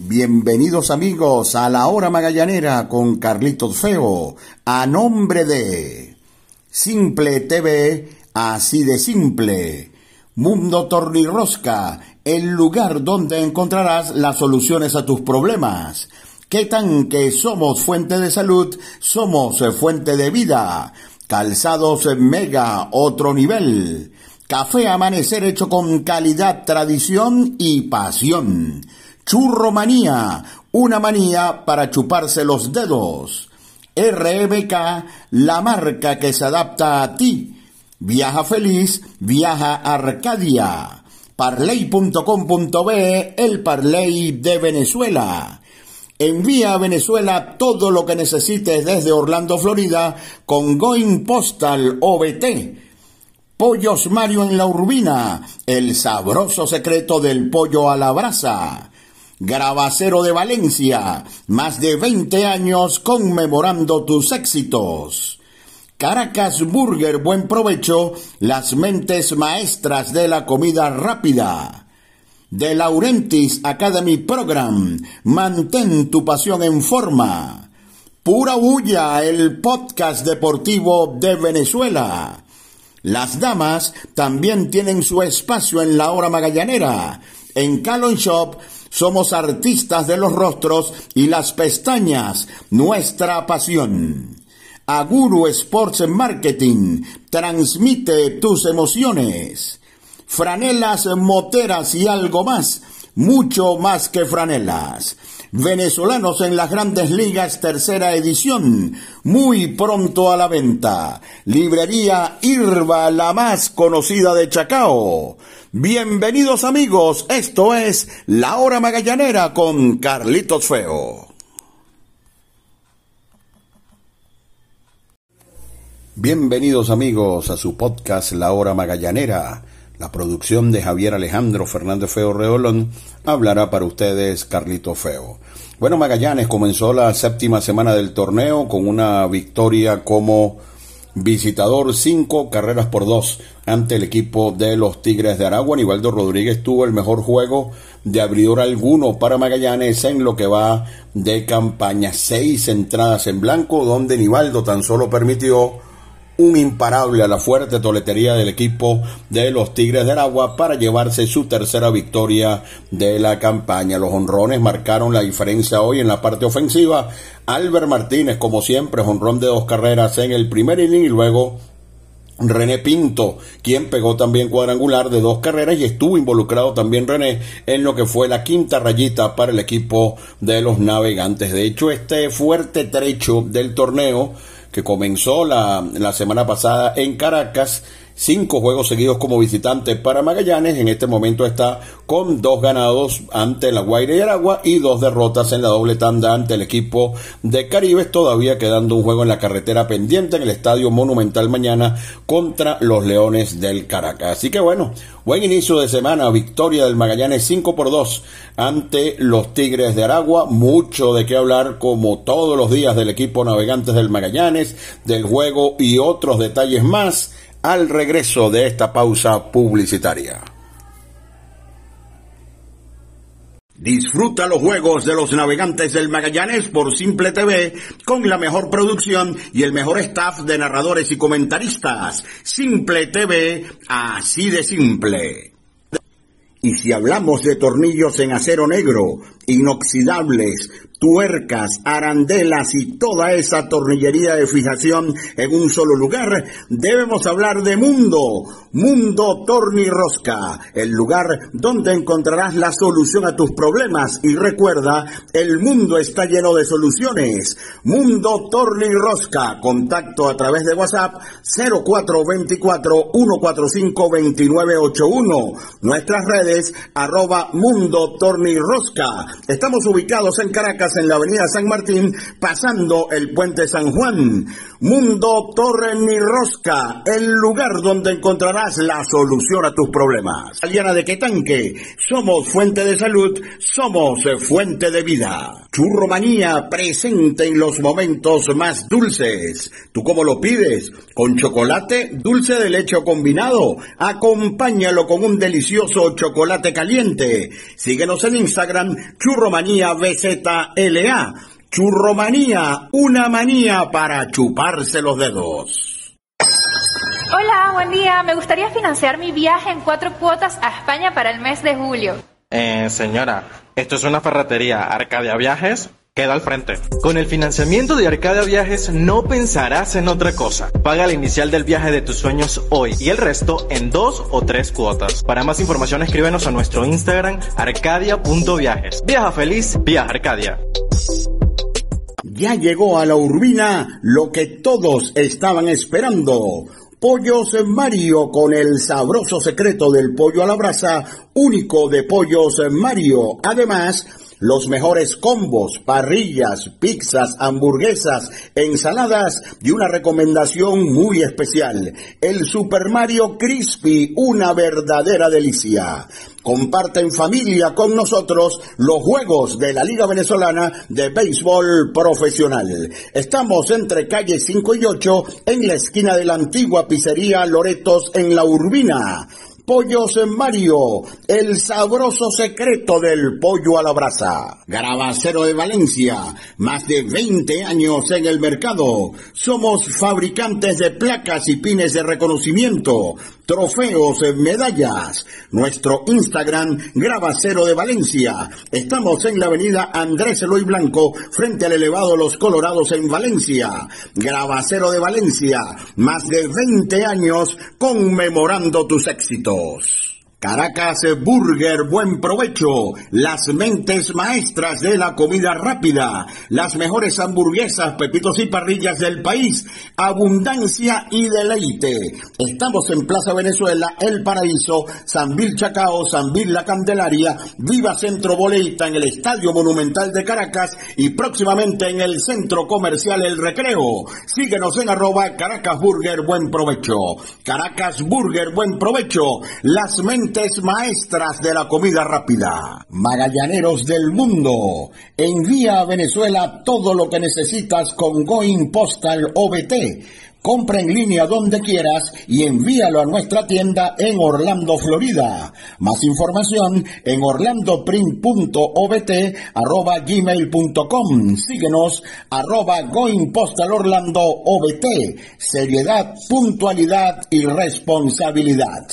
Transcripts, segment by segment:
Bienvenidos amigos a la hora magallanera con Carlitos Feo, a nombre de Simple TV, así de simple. Mundo Tornirrosca, el lugar donde encontrarás las soluciones a tus problemas. ¿Qué tan que somos fuente de salud? Somos fuente de vida. Calzados Mega, otro nivel. Café Amanecer hecho con calidad, tradición y pasión. Churro Manía, una manía para chuparse los dedos. RBK, la marca que se adapta a ti. Viaja feliz, viaja Arcadia. Parley.com.be, el Parley de Venezuela. Envía a Venezuela todo lo que necesites desde Orlando, Florida, con Going Postal OBT. Pollos Mario en la Urbina, el sabroso secreto del pollo a la brasa. Grabacero de Valencia, más de 20 años conmemorando tus éxitos. Caracas Burger, buen provecho, las mentes maestras de la comida rápida. De Laurentis Academy Program, mantén tu pasión en forma. Pura Bulla, el podcast deportivo de Venezuela. Las damas también tienen su espacio en la hora magallanera. En Calon Shop somos artistas de los rostros y las pestañas, nuestra pasión. Aguru Sports Marketing transmite tus emociones. Franelas, moteras y algo más, mucho más que franelas. Venezolanos en las grandes ligas, tercera edición, muy pronto a la venta. Librería Irva, la más conocida de Chacao. Bienvenidos amigos, esto es La Hora Magallanera con Carlitos Feo. Bienvenidos amigos a su podcast La Hora Magallanera. La producción de Javier Alejandro Fernández Feo Reolón hablará para ustedes Carlitos Feo. Bueno, Magallanes comenzó la séptima semana del torneo con una victoria como visitador, cinco carreras por dos ante el equipo de los Tigres de Aragua. Nivaldo Rodríguez tuvo el mejor juego de abridor alguno para Magallanes en lo que va de campaña. Seis entradas en blanco, donde Nivaldo tan solo permitió un imparable a la fuerte toletería del equipo de los Tigres de Aragua para llevarse su tercera victoria de la campaña. Los honrones marcaron la diferencia hoy en la parte ofensiva. Albert Martínez, como siempre, honrón de dos carreras en el primer inning y luego René Pinto, quien pegó también cuadrangular de dos carreras y estuvo involucrado también René en lo que fue la quinta rayita para el equipo de los navegantes. De hecho, este fuerte trecho del torneo que comenzó la, la semana pasada en Caracas cinco juegos seguidos como visitante para Magallanes. En este momento está con dos ganados ante la Guaira y Aragua y dos derrotas en la doble tanda ante el equipo de Caribes, todavía quedando un juego en la carretera pendiente en el Estadio Monumental mañana contra los Leones del Caracas. Así que bueno, buen inicio de semana, victoria del Magallanes 5 por 2 ante los Tigres de Aragua, mucho de qué hablar como todos los días del equipo Navegantes del Magallanes, del juego y otros detalles más al regreso de esta pausa publicitaria. Disfruta los juegos de los navegantes del Magallanes por Simple TV con la mejor producción y el mejor staff de narradores y comentaristas. Simple TV, así de simple. Y si hablamos de tornillos en acero negro, inoxidables, tuercas, arandelas y toda esa tornillería de fijación en un solo lugar, debemos hablar de Mundo, Mundo Tornirrosca, el lugar donde encontrarás la solución a tus problemas y recuerda, el mundo está lleno de soluciones. Mundo Tornirrosca, contacto a través de WhatsApp 0424 145 2981, nuestras redes arroba Mundo Tornirrosca. Estamos ubicados en Caracas en la avenida San Martín, pasando el puente San Juan. Mundo Torre Ni Rosca, el lugar donde encontrarás la solución a tus problemas. Aliana de Quetanque, somos fuente de salud, somos fuente de vida. Churromanía presente en los momentos más dulces. ¿Tú cómo lo pides? ¿Con chocolate, dulce de leche o combinado? Acompáñalo con un delicioso chocolate caliente. Síguenos en Instagram, Churromanía BZLA. Churromanía, una manía para chuparse los dedos. Hola, buen día. Me gustaría financiar mi viaje en cuatro cuotas a España para el mes de julio. Eh, señora, esto es una ferretería. Arcadia Viajes queda al frente. Con el financiamiento de Arcadia Viajes no pensarás en otra cosa. Paga la inicial del viaje de tus sueños hoy y el resto en dos o tres cuotas. Para más información escríbenos a nuestro Instagram arcadia.viajes. Viaja feliz, viaja Arcadia. Ya llegó a la Urbina lo que todos estaban esperando. Pollos Mario con el sabroso secreto del pollo a la brasa, único de Pollos Mario. Además, los mejores combos, parrillas, pizzas, hamburguesas, ensaladas y una recomendación muy especial, el Super Mario Crispy, una verdadera delicia. Comparte en familia con nosotros los juegos de la Liga Venezolana de Béisbol Profesional. Estamos entre calle 5 y 8 en la esquina de la antigua pizzería Loretos en La Urbina. Pollos Mario, el sabroso secreto del pollo a la brasa. Grabacero de Valencia, más de 20 años en el mercado. Somos fabricantes de placas y pines de reconocimiento, trofeos, medallas. Nuestro Instagram, Grabacero de Valencia. Estamos en la avenida Andrés Eloy Blanco, frente al elevado Los Colorados en Valencia. Grabacero de Valencia, más de 20 años conmemorando tus éxitos. Caracas Burger, buen provecho. Las mentes maestras de la comida rápida. Las mejores hamburguesas, pepitos y parrillas del país. Abundancia y deleite. Estamos en Plaza Venezuela, El Paraíso, San Vil Chacao, San Vil La Candelaria, Viva Centro Boleita en el Estadio Monumental de Caracas y próximamente en el Centro Comercial El Recreo. Síguenos en arroba Caracas Burger, buen provecho. Caracas Burger, buen provecho. Las mentes maestras de la comida rápida. Magallaneros del mundo, envía a Venezuela todo lo que necesitas con Going Postal OBT. Compra en línea donde quieras y envíalo a nuestra tienda en Orlando, Florida. Más información en. Síguenos arroba Going Postal Orlando OBT. Seriedad, puntualidad y responsabilidad.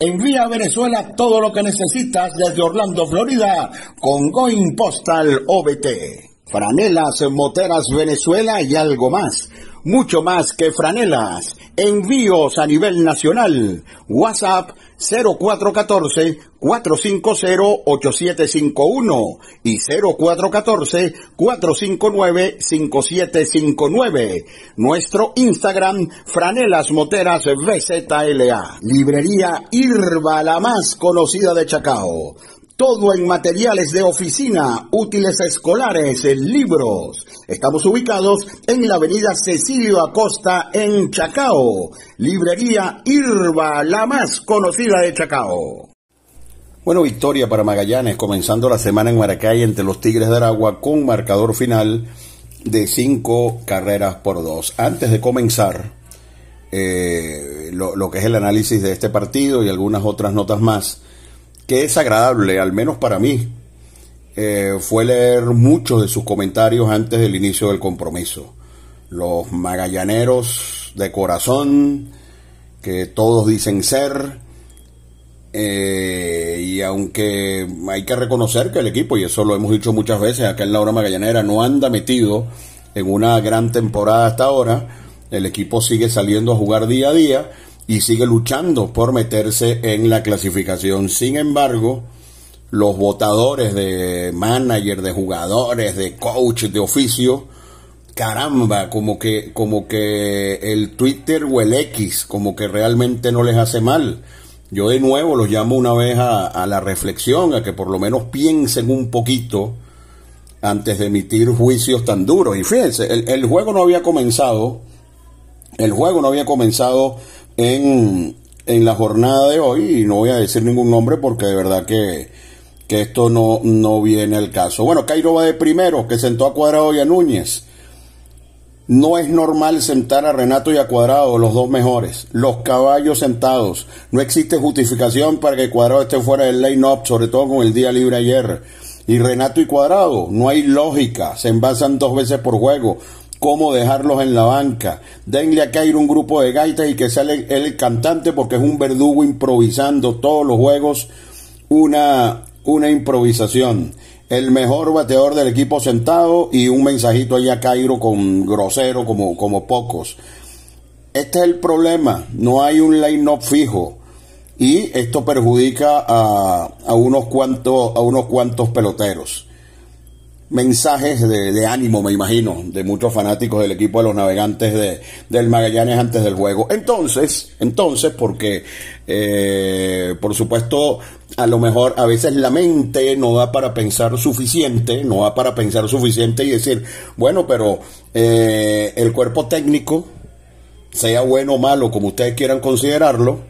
Envía a Venezuela todo lo que necesitas desde Orlando, Florida, con Going Postal OBT. Franelas, moteras Venezuela y algo más. Mucho más que franelas. Envíos a nivel nacional. WhatsApp 0414-450-8751 y 0414-459-5759. Nuestro Instagram, Franelas Moteras VZLA. Librería Irba, la más conocida de Chacao. Todo en materiales de oficina, útiles escolares, libros. Estamos ubicados en la avenida Cecilio Acosta en Chacao. Librería Irba, la más conocida de Chacao. Bueno, victoria para Magallanes, comenzando la semana en Maracay entre los Tigres de Aragua con marcador final de cinco carreras por dos. Antes de comenzar eh, lo, lo que es el análisis de este partido y algunas otras notas más, que es agradable, al menos para mí, eh, fue leer muchos de sus comentarios antes del inicio del compromiso. Los magallaneros de corazón, que todos dicen ser, eh, y aunque hay que reconocer que el equipo, y eso lo hemos dicho muchas veces acá en la hora magallanera, no anda metido en una gran temporada hasta ahora, el equipo sigue saliendo a jugar día a día, y sigue luchando por meterse en la clasificación. Sin embargo, los votadores de manager, de jugadores, de coach, de oficio, caramba, como que, como que el Twitter o el X, como que realmente no les hace mal. Yo de nuevo los llamo una vez a, a la reflexión, a que por lo menos piensen un poquito antes de emitir juicios tan duros. Y fíjense, el, el juego no había comenzado, el juego no había comenzado en, en la jornada de hoy, y no voy a decir ningún nombre porque de verdad que, que esto no, no viene al caso. Bueno, Cairo va de primero, que sentó a Cuadrado y a Núñez. No es normal sentar a Renato y a Cuadrado, los dos mejores. Los caballos sentados. No existe justificación para que Cuadrado esté fuera del line-up, sobre todo con el día libre ayer. Y Renato y Cuadrado, no hay lógica. Se envasan dos veces por juego. ¿Cómo dejarlos en la banca? Denle a Cairo un grupo de gaitas y que sale él el cantante porque es un verdugo improvisando todos los juegos. Una, una improvisación el mejor bateador del equipo sentado y un mensajito ahí a Cairo con grosero como, como pocos. Este es el problema, no hay un line-up fijo y esto perjudica a, a, unos cuantos, a unos cuantos peloteros mensajes de, ánimo, me imagino, de muchos fanáticos del equipo de los navegantes de, del Magallanes antes del juego. Entonces, entonces, porque eh, por supuesto, a lo mejor a veces la mente no da para pensar suficiente, no da para pensar suficiente y decir, bueno, pero eh, el cuerpo técnico, sea bueno o malo, como ustedes quieran considerarlo,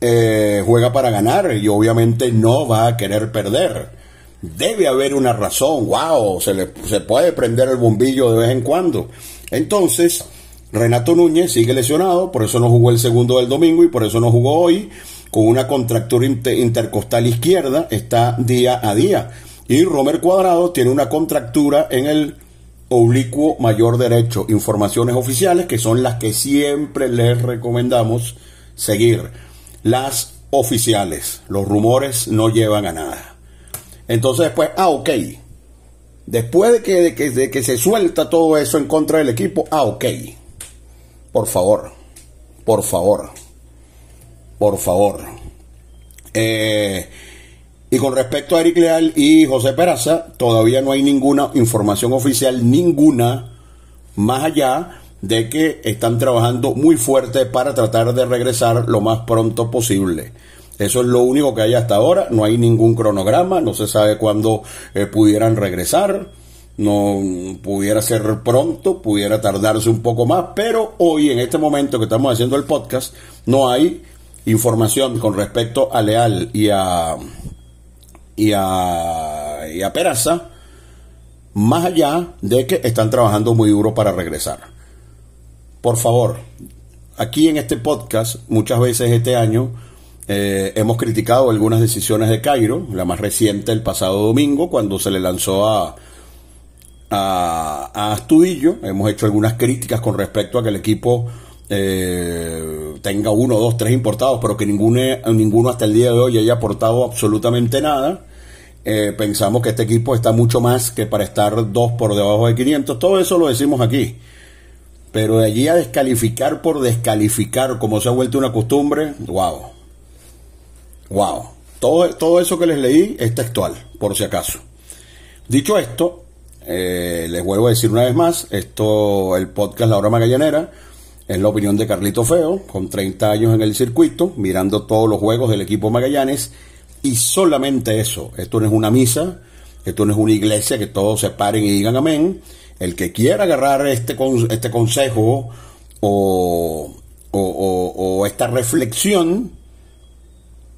eh, juega para ganar y obviamente no va a querer perder debe haber una razón, wow, se, le, se puede prender el bombillo de vez en cuando. Entonces, Renato Núñez sigue lesionado, por eso no jugó el segundo del domingo y por eso no jugó hoy, con una contractura intercostal izquierda, está día a día. Y Romer Cuadrado tiene una contractura en el oblicuo mayor derecho. Informaciones oficiales que son las que siempre les recomendamos seguir. Las oficiales. Los rumores no llevan a nada. Entonces después, ah, ok. Después de que, de que, se suelta todo eso en contra del equipo, ah, ok. Por favor, por favor, por favor. Eh, y con respecto a Eric Leal y José Peraza, todavía no hay ninguna información oficial, ninguna, más allá de que están trabajando muy fuerte para tratar de regresar lo más pronto posible. Eso es lo único que hay hasta ahora. No hay ningún cronograma. No se sabe cuándo eh, pudieran regresar. No pudiera ser pronto, pudiera tardarse un poco más. Pero hoy, en este momento que estamos haciendo el podcast, no hay información con respecto a Leal y a, y a, y a Peraza. Más allá de que están trabajando muy duro para regresar. Por favor, aquí en este podcast, muchas veces este año, eh, hemos criticado algunas decisiones de Cairo, la más reciente el pasado domingo, cuando se le lanzó a, a, Astudillo. Hemos hecho algunas críticas con respecto a que el equipo eh, tenga uno, dos, tres importados, pero que ninguno, ninguno hasta el día de hoy haya aportado absolutamente nada. Eh, pensamos que este equipo está mucho más que para estar dos por debajo de 500. Todo eso lo decimos aquí. Pero de allí a descalificar por descalificar, como se ha vuelto una costumbre, wow Wow. Todo, todo eso que les leí es textual, por si acaso. Dicho esto, eh, les vuelvo a decir una vez más, esto, el podcast La Hora Magallanera, es la opinión de Carlito Feo, con 30 años en el circuito, mirando todos los juegos del equipo Magallanes, y solamente eso. Esto no es una misa, esto no es una iglesia que todos se paren y digan amén. El que quiera agarrar este, este consejo o, o, o esta reflexión,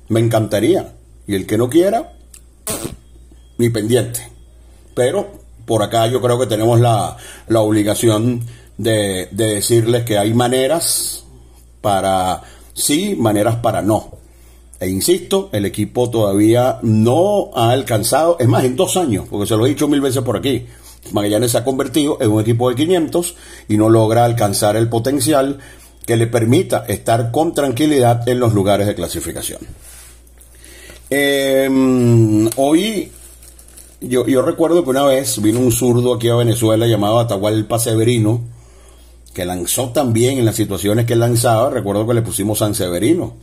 me encantaría. Y el que no quiera, ni pendiente. Pero por acá yo creo que tenemos la, la obligación de, de decirles que hay maneras para sí, maneras para no. E insisto, el equipo todavía no ha alcanzado, es más, en dos años, porque se lo he dicho mil veces por aquí, Magallanes se ha convertido en un equipo de 500 y no logra alcanzar el potencial que le permita estar con tranquilidad en los lugares de clasificación. Eh, hoy, yo, yo recuerdo que una vez vino un zurdo aquí a Venezuela llamado Atahualpa Severino, que lanzó también en las situaciones que lanzaba, recuerdo que le pusimos San Severino.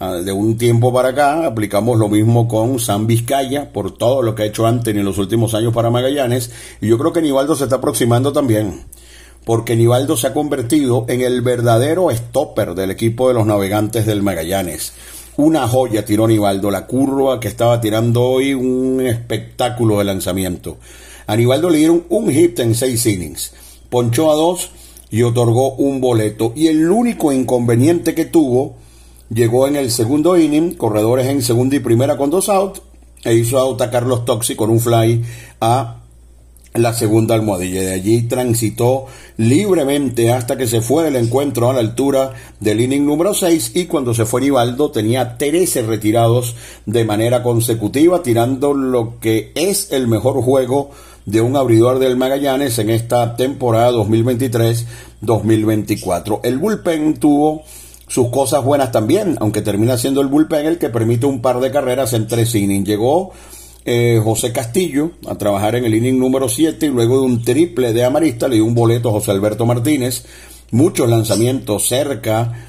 Ah, de un tiempo para acá aplicamos lo mismo con San Vizcaya por todo lo que ha hecho antes en los últimos años para Magallanes y yo creo que Nivaldo se está aproximando también porque Nivaldo se ha convertido en el verdadero stopper del equipo de los navegantes del Magallanes Una joya tiró Anibaldo, la curva que estaba tirando hoy, un espectáculo de lanzamiento. A Anibaldo le dieron un hit en seis innings, ponchó a dos y otorgó un boleto. Y el único inconveniente que tuvo llegó en el segundo inning, corredores en segunda y primera con dos outs, e hizo out a Carlos Toxi con un fly a la segunda almohadilla. De allí transitó libremente hasta que se fue el encuentro a la altura del inning número 6 y cuando se fue Nivaldo tenía 13 retirados de manera consecutiva, tirando lo que es el mejor juego de un abridor del Magallanes en esta temporada 2023-2024. El bullpen tuvo sus cosas buenas también, aunque termina siendo el bullpen el que permite un par de carreras en tres innings. Llegó eh, José Castillo a trabajar en el inning número 7 y luego de un triple de Amarista le dio un boleto a José Alberto Martínez. Muchos lanzamientos cerca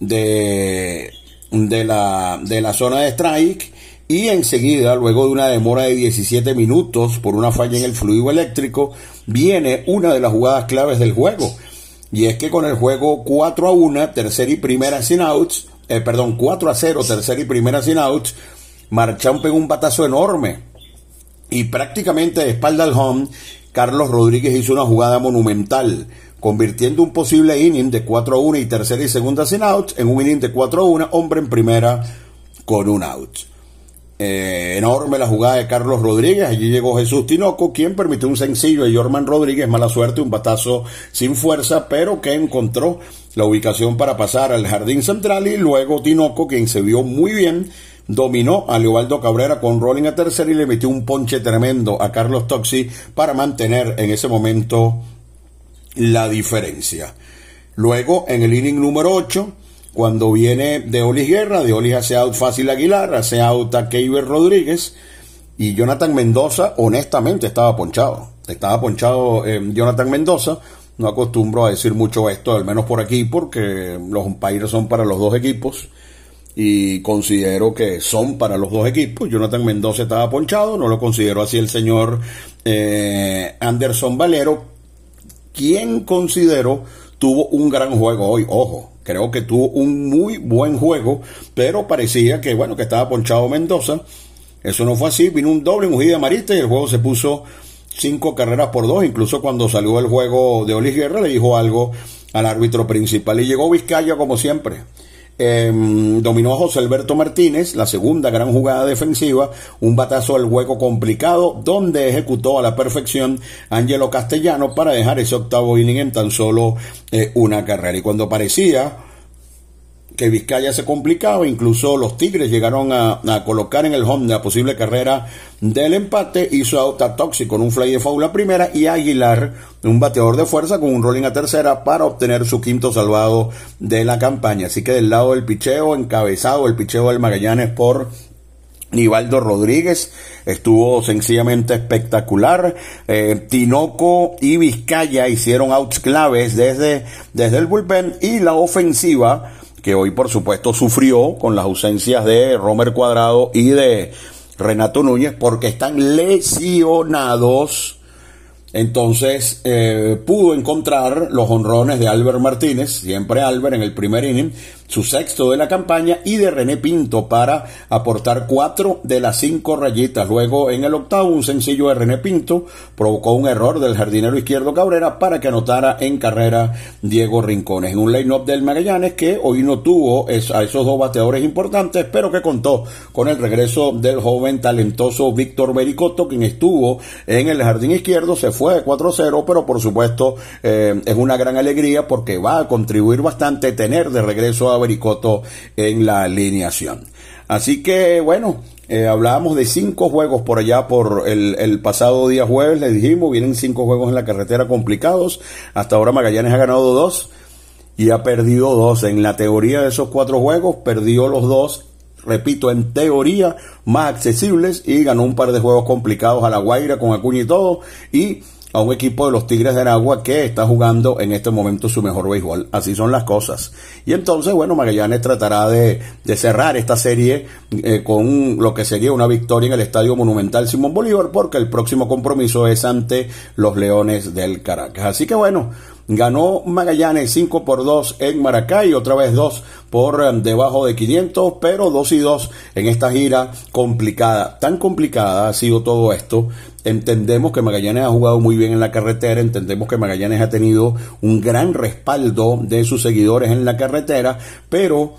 de, de, la, de la zona de strike y enseguida, luego de una demora de 17 minutos por una falla en el fluido eléctrico, viene una de las jugadas claves del juego. Y es que con el juego 4 a 1, tercera y primera sin outs, eh, perdón, 4 a 0, tercera y primera sin outs, Marchán pegó un batazo enorme y prácticamente de espalda al home, Carlos Rodríguez hizo una jugada monumental, convirtiendo un posible inning de 4 a 1 y tercera y segunda sin outs en un inning de 4 a 1, hombre en primera con un out. Eh, enorme la jugada de Carlos Rodríguez. Allí llegó Jesús Tinoco, quien permitió un sencillo de Jorman Rodríguez. Mala suerte, un batazo sin fuerza, pero que encontró la ubicación para pasar al jardín central. Y luego Tinoco, quien se vio muy bien, dominó a Leobaldo Cabrera con rolling a tercera y le metió un ponche tremendo a Carlos Toxi para mantener en ese momento la diferencia. Luego, en el inning número 8, cuando viene de Olis Guerra, de Olis hace out Fácil Aguilar, hace out a Keiber Rodríguez y Jonathan Mendoza, honestamente, estaba ponchado. Estaba ponchado eh, Jonathan Mendoza. No acostumbro a decir mucho esto, al menos por aquí, porque los umpires son para los dos equipos y considero que son para los dos equipos. Jonathan Mendoza estaba ponchado, no lo considero así el señor eh, Anderson Valero, quien considero tuvo un gran juego hoy. Ojo, creo que tuvo un muy buen juego, pero parecía que bueno que estaba ponchado Mendoza. Eso no fue así, vino un doble de Marista y el juego se puso cinco carreras por dos. Incluso cuando salió el juego de Olis Guerra le dijo algo al árbitro principal y llegó Vizcaya como siempre Em, dominó a José Alberto Martínez, la segunda gran jugada defensiva, un batazo al hueco complicado, donde ejecutó a la perfección Angelo Castellano para dejar ese octavo inning en tan solo eh, una carrera. Y cuando parecía Vizcaya se complicaba, incluso los Tigres llegaron a, colocar en el home la posible carrera del empate, hizo a Toxic con un fly de faula primera y Aguilar, un bateador de fuerza con un rolling a tercera para obtener su quinto salvado de la campaña. Así que del lado del picheo, encabezado el picheo del Magallanes por Nivaldo Rodríguez estuvo sencillamente espectacular. Eh, Tinoco y Vizcaya hicieron outs claves desde, desde el bullpen y la ofensiva que hoy por supuesto sufrió con las ausencias de Romer Cuadrado y de Renato Núñez porque están lesionados. Entonces eh, pudo encontrar los honrones de Albert Martínez, siempre Albert en el primer inning, su sexto de la campaña, y de René Pinto para aportar cuatro de las cinco rayitas. Luego en el octavo un sencillo de René Pinto provocó un error del jardinero izquierdo Cabrera para que anotara en carrera Diego Rincones. En un line-up del Magallanes que hoy no tuvo a esos dos bateadores importantes, pero que contó con el regreso del joven talentoso Víctor Bericoto, quien estuvo en el jardín izquierdo, se fue fue de 4-0, pero por supuesto eh, es una gran alegría porque va a contribuir bastante tener de regreso a Bericoto en la alineación. Así que bueno, eh, hablábamos de cinco juegos por allá por el, pasado día jueves, le dijimos, vienen cinco juegos en la carretera complicados. Hasta ahora Magallanes ha ganado dos y ha perdido dos. En la teoría de esos cuatro juegos, perdió los dos repito, en teoría más accesibles y ganó un par de juegos complicados a la Guaira con Acuña y todo y a un equipo de los Tigres de Aragua que está jugando en este momento su mejor béisbol. Así son las cosas. Y entonces, bueno, Magallanes tratará de, cerrar esta serie eh, con lo que sería una victoria en el Estadio Monumental Simón Bolívar porque el próximo compromiso es ante los Leones del Caracas. Así que bueno, Ganó Magallanes 5 por 2 en Maracay, otra vez 2 por eh, debajo de 500, pero 2 y 2 en esta gira complicada. Tan complicada ha sido todo esto. Entendemos que Magallanes ha jugado muy bien en la carretera, entendemos que Magallanes ha tenido un gran respaldo de sus seguidores en la carretera, pero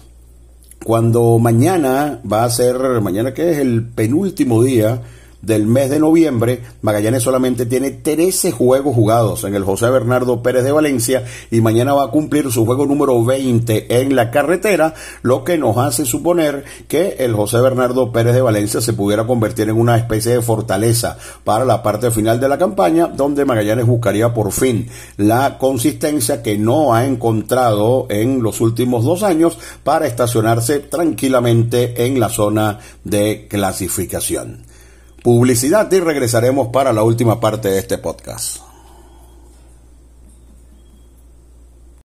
cuando mañana va a ser, mañana que es el penúltimo día del mes de noviembre, Magallanes solamente tiene 13 juegos jugados en el José Bernardo Pérez de Valencia y mañana va a cumplir su juego número 20 en la carretera, lo que nos hace suponer que el José Bernardo Pérez de Valencia se pudiera convertir en una especie de fortaleza para la parte final de la campaña, donde Magallanes buscaría por fin la consistencia que no ha encontrado en los últimos dos años para estacionarse tranquilamente en la zona de clasificación. Publicidad y regresaremos para la última parte de este podcast.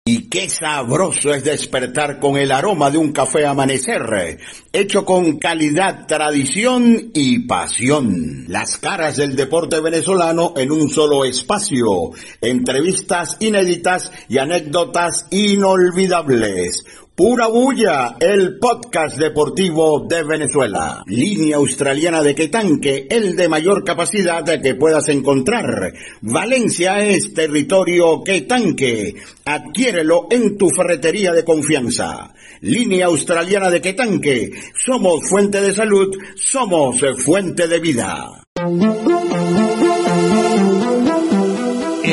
Y qué sabroso es despertar con el aroma de un café amanecer, hecho con calidad, tradición y pasión. Las caras del deporte venezolano en un solo espacio, entrevistas inéditas y anécdotas inolvidables Pura Bulla, el podcast deportivo de Venezuela. Línea australiana de Quetanque, el de mayor capacidad que puedas encontrar. Valencia es territorio Quetanque. Adquiérelo en tu ferretería de confianza. Línea australiana de Quetanque. Somos fuente de salud, somos fuente de vida.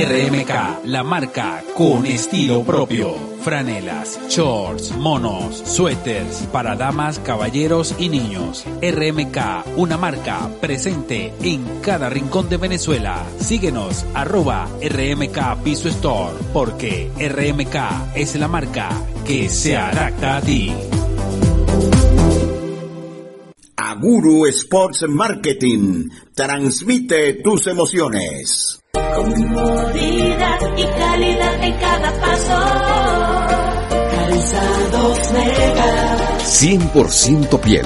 RMK, la marca con estilo propio franelas, shorts, monos, suéteres para damas, caballeros y niños. RMK, una marca presente en cada rincón de Venezuela. Síguenos, arroba RMK Piso Store, porque RMK es la marca que se adapta a ti. Aguru Sports Marketing transmite tus emociones. Comodidad y calidad en cada paso. Calzados Mega. 100% piel.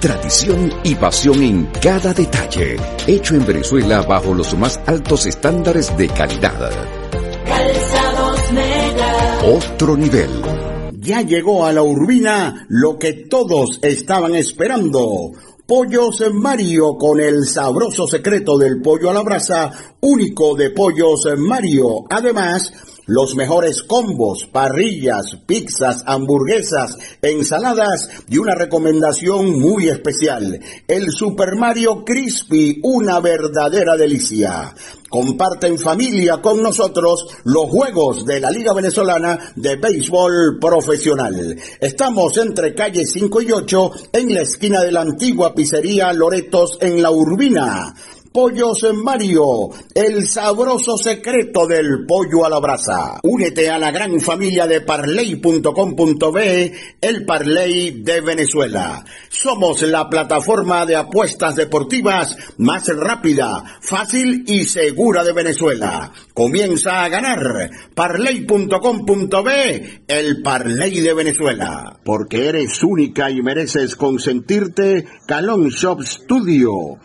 Tradición y pasión en cada detalle. Hecho en Venezuela bajo los más altos estándares de calidad. Calzados Mega. Otro nivel. Ya llegó a la urbina lo que todos estaban esperando Pollos Mario con el sabroso secreto del pollo a la brasa, único de Pollos Mario. Además, los mejores combos, parrillas, pizzas, hamburguesas, ensaladas y una recomendación muy especial, el Super Mario Crispy, una verdadera delicia. Comparte en familia con nosotros los juegos de la Liga Venezolana de Béisbol Profesional. Estamos entre calle 5 y 8 en la esquina de la antigua pizzería Loretos en La Urbina. Pollos Mario, el sabroso secreto del pollo a la brasa. Únete a la gran familia de parley.com.be, el Parley de Venezuela. Somos la plataforma de apuestas deportivas más rápida, fácil y segura de Venezuela. Comienza a ganar. Parley.com.be, el Parley de Venezuela. Porque eres única y mereces consentirte, Calón Shop Studio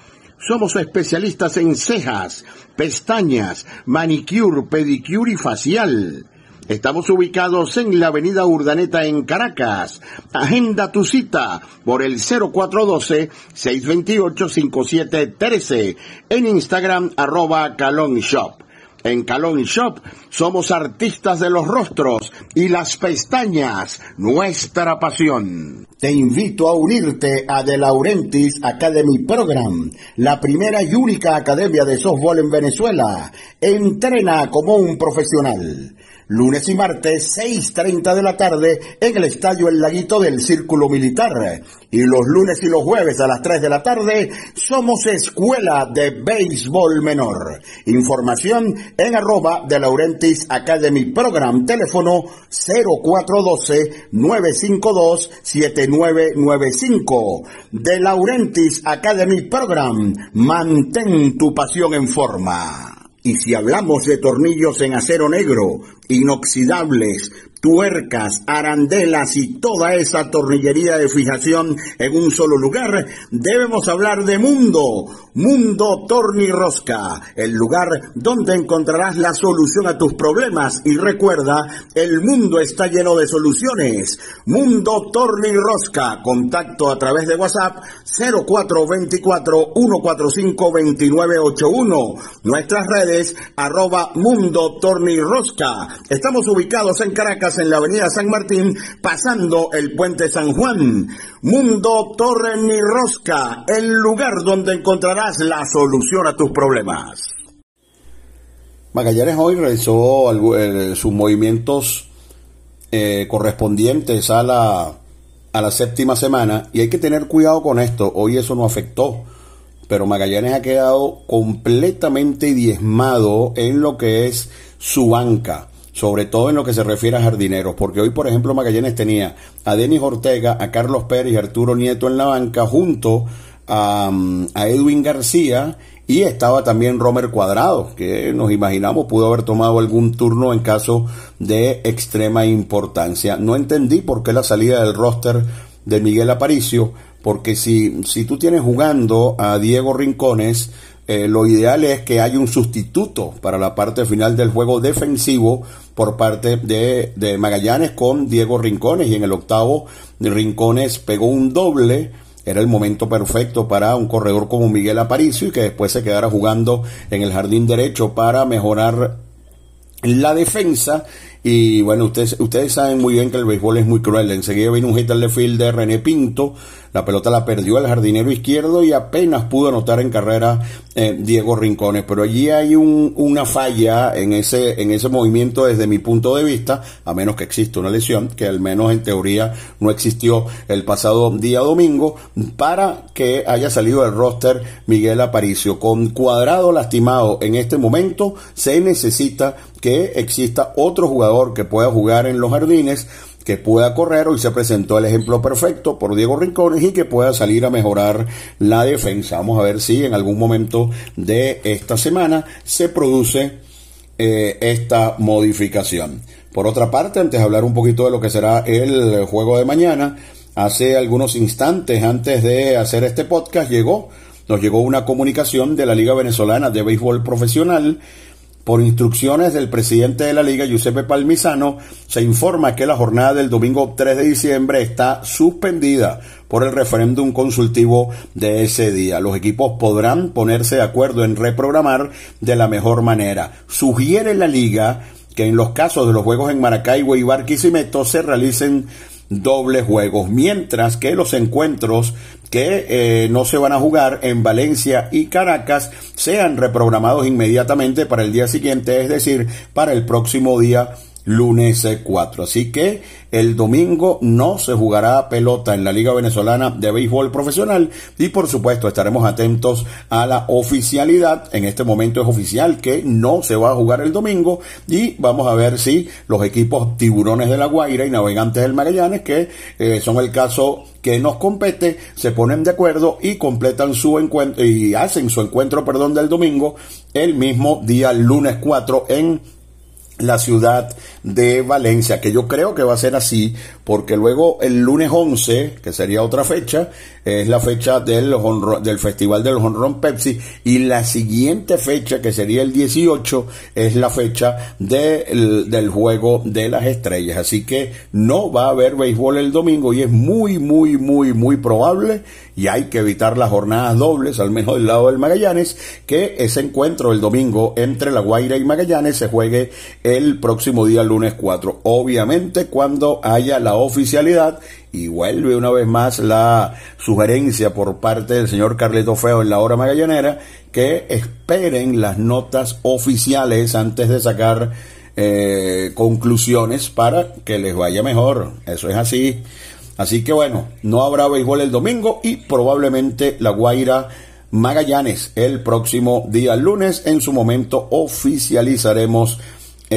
somos especialistas en cejas, pestañas, manicure, pedicure y facial. Estamos ubicados en la avenida Urdaneta en Caracas. Agenda tu cita por el 0412-628-5713 en Instagram arroba Calon Shop. En Calon Shop somos artistas de los rostros y las pestañas, nuestra pasión. Te invito a unirte a De Laurentiis Academy Program, la primera y única academia de softball en Venezuela. Entrena como un profesional lunes y martes 6.30 de la tarde en el Estadio El Laguito del Círculo Militar. Y los lunes y los jueves a las 3 de la tarde somos Escuela de Béisbol Menor. Información en arroba de Laurentis Academy Program, teléfono 0412-952-7995. De Laurentis Academy Program, mantén tu pasión en forma. Y si hablamos de tornillos en acero negro, inoxidables, tuercas, arandelas y toda esa tornillería de fijación en un solo lugar, debemos hablar de Mundo, Mundo Tornirrosca, el lugar donde encontrarás la solución a tus problemas y recuerda, el mundo está lleno de soluciones. Mundo Tornirrosca, contacto a través de WhatsApp 0424 145 2981. Nuestras redes arroba Mundo Tornirrosca. Estamos ubicados en Caracas en la avenida San Martín, pasando el puente San Juan. Mundo Tornirrosca, el lugar donde encontrarás la solución a tus problemas. Magallanes hoy realizó eh, sus movimientos eh, correspondientes a la, a la séptima semana y hay que tener cuidado con esto. Hoy eso no afectó, pero Magallanes ha quedado completamente diezmado en lo que es su banca sobre todo en lo que se refiere a jardineros, porque hoy, por ejemplo, Magallanes tenía a Denis Ortega, a Carlos Pérez y Arturo Nieto en la banca, junto a, a Edwin García y estaba también Romer Cuadrado, que nos imaginamos pudo haber tomado algún turno en caso de extrema importancia. No entendí por qué la salida del roster de Miguel Aparicio, porque si, si tú tienes jugando a Diego Rincones, eh, lo ideal es que haya un sustituto para la parte final del juego defensivo por parte de, de Magallanes con Diego Rincones y en el octavo Rincones pegó un doble era el momento perfecto para un corredor como Miguel Aparicio y que después se quedara jugando en el jardín derecho para mejorar la defensa y bueno, ustedes, ustedes saben muy bien que el béisbol es muy cruel. Enseguida vino un hit al field de René Pinto. La pelota la perdió el jardinero izquierdo y apenas pudo anotar en carrera eh, Diego Rincones. Pero allí hay un, una falla en ese, en ese movimiento desde mi punto de vista, a menos que exista una lesión, que al menos en teoría no existió el pasado día domingo, para que haya salido del roster Miguel Aparicio. Con cuadrado lastimado en este momento, se necesita que exista otro jugador que pueda jugar en los jardines, que pueda correr. Hoy se presentó el ejemplo perfecto por Diego Rincones y que pueda salir a mejorar la defensa. Vamos a ver si en algún momento de esta semana se produce eh, esta modificación. Por otra parte, antes de hablar un poquito de lo que será el juego de mañana, hace algunos instantes antes de hacer este podcast llegó, nos llegó una comunicación de la Liga Venezolana de Béisbol Profesional por instrucciones del presidente de la liga, Giuseppe Palmisano, se informa que la jornada del domingo 3 de diciembre está suspendida por el referéndum consultivo de ese día. Los equipos podrán ponerse de acuerdo en reprogramar de la mejor manera. Sugiere la liga que en los casos de los juegos en Maracaibo y Barquisimeto se realicen dobles juegos, mientras que los encuentros que eh, no se van a jugar en Valencia y Caracas sean reprogramados inmediatamente para el día siguiente, es decir, para el próximo día lunes 4. Así que el domingo no se jugará pelota en la Liga Venezolana de Béisbol Profesional y por supuesto estaremos atentos a la oficialidad. En este momento es oficial que no se va a jugar el domingo y vamos a ver si los equipos Tiburones de la Guaira y Navegantes del Magallanes, que eh, son el caso que nos compete, se ponen de acuerdo y completan su encuentro y hacen su encuentro, perdón, del domingo el mismo día lunes 4 en la ciudad de Valencia, que yo creo que va a ser así, porque luego el lunes 11, que sería otra fecha, es la fecha del, del Festival del Honrón Pepsi, y la siguiente fecha, que sería el 18, es la fecha del Juego de las Estrellas. Así que no va a haber béisbol el domingo y es muy, muy, muy, muy probable, y hay que evitar las jornadas dobles, al menos del lado del Magallanes, que ese encuentro el domingo entre La Guaira y Magallanes se juegue el próximo día lunes 4. Obviamente cuando haya la oficialidad y vuelve una vez más la sugerencia por parte del señor Carleto Feo en la hora magallanera que esperen las notas oficiales antes de sacar eh, conclusiones para que les vaya mejor. Eso es así. Así que bueno, no habrá béisbol el domingo y probablemente la Guaira Magallanes el próximo día lunes. En su momento oficializaremos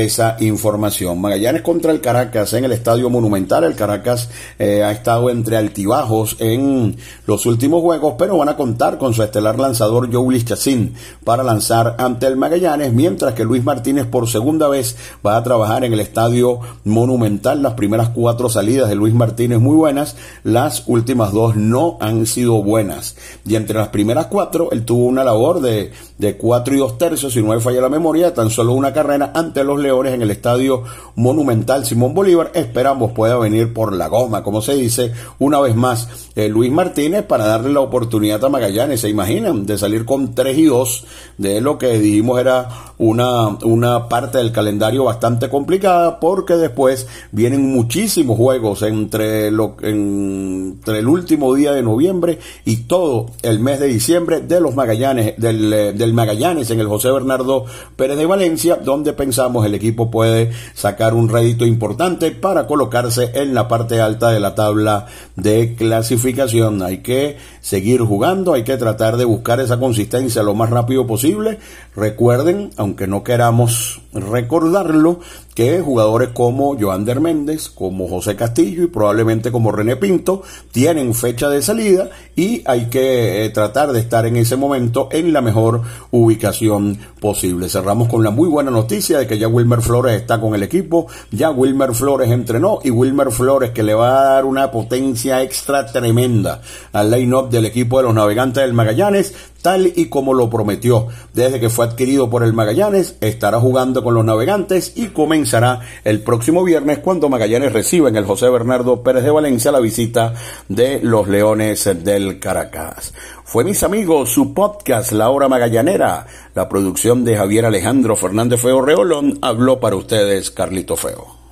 esa información. Magallanes contra el Caracas en el Estadio Monumental. El Caracas eh, ha estado entre altibajos en los últimos juegos, pero van a contar con su estelar lanzador Joe Chacín para lanzar ante el Magallanes, mientras que Luis Martínez por segunda vez va a trabajar en el Estadio Monumental. Las primeras cuatro salidas de Luis Martínez muy buenas, las últimas dos no han sido buenas. Y entre las primeras cuatro, él tuvo una labor de, de cuatro y dos tercios, si no me falla la memoria, tan solo una carrera ante los Leones en el Estadio Monumental Simón Bolívar. Esperamos pueda venir por la goma, como se dice, una vez más eh, Luis Martínez para darle la oportunidad a Magallanes. ¿Se imaginan? De salir con 3 y 2 de lo que dijimos era una, una parte del calendario bastante complicada porque después vienen muchísimos juegos entre, lo, entre el último día de noviembre y todo el mes de diciembre de los Magallanes, del, eh, del Magallanes en el José Bernardo Pérez de Valencia, donde pensamos el equipo puede sacar un rédito importante para colocarse en la parte alta de la tabla de clasificación. Hay que seguir jugando, hay que tratar de buscar esa consistencia lo más rápido posible. Recuerden, aunque no queramos recordarlo, que jugadores como Joander Méndez, como José Castillo y probablemente como René Pinto tienen fecha de salida y hay que eh, tratar de estar en ese momento en la mejor ubicación posible. Cerramos con la muy buena noticia de que ya Wilmer Flores está con el equipo, ya Wilmer Flores entrenó y Wilmer Flores que le va a dar una potencia extra tremenda al line-up del equipo de los navegantes del Magallanes, tal y como lo prometió. Desde que fue adquirido por el Magallanes, estará jugando con los navegantes y comenzará el próximo viernes cuando Magallanes reciba en el José Bernardo Pérez de Valencia la visita de los Leones del Caracas. Fue mis amigos su podcast La Hora Magallanera. La producción de Javier Alejandro Fernández Feo Reolón habló para ustedes Carlito Feo.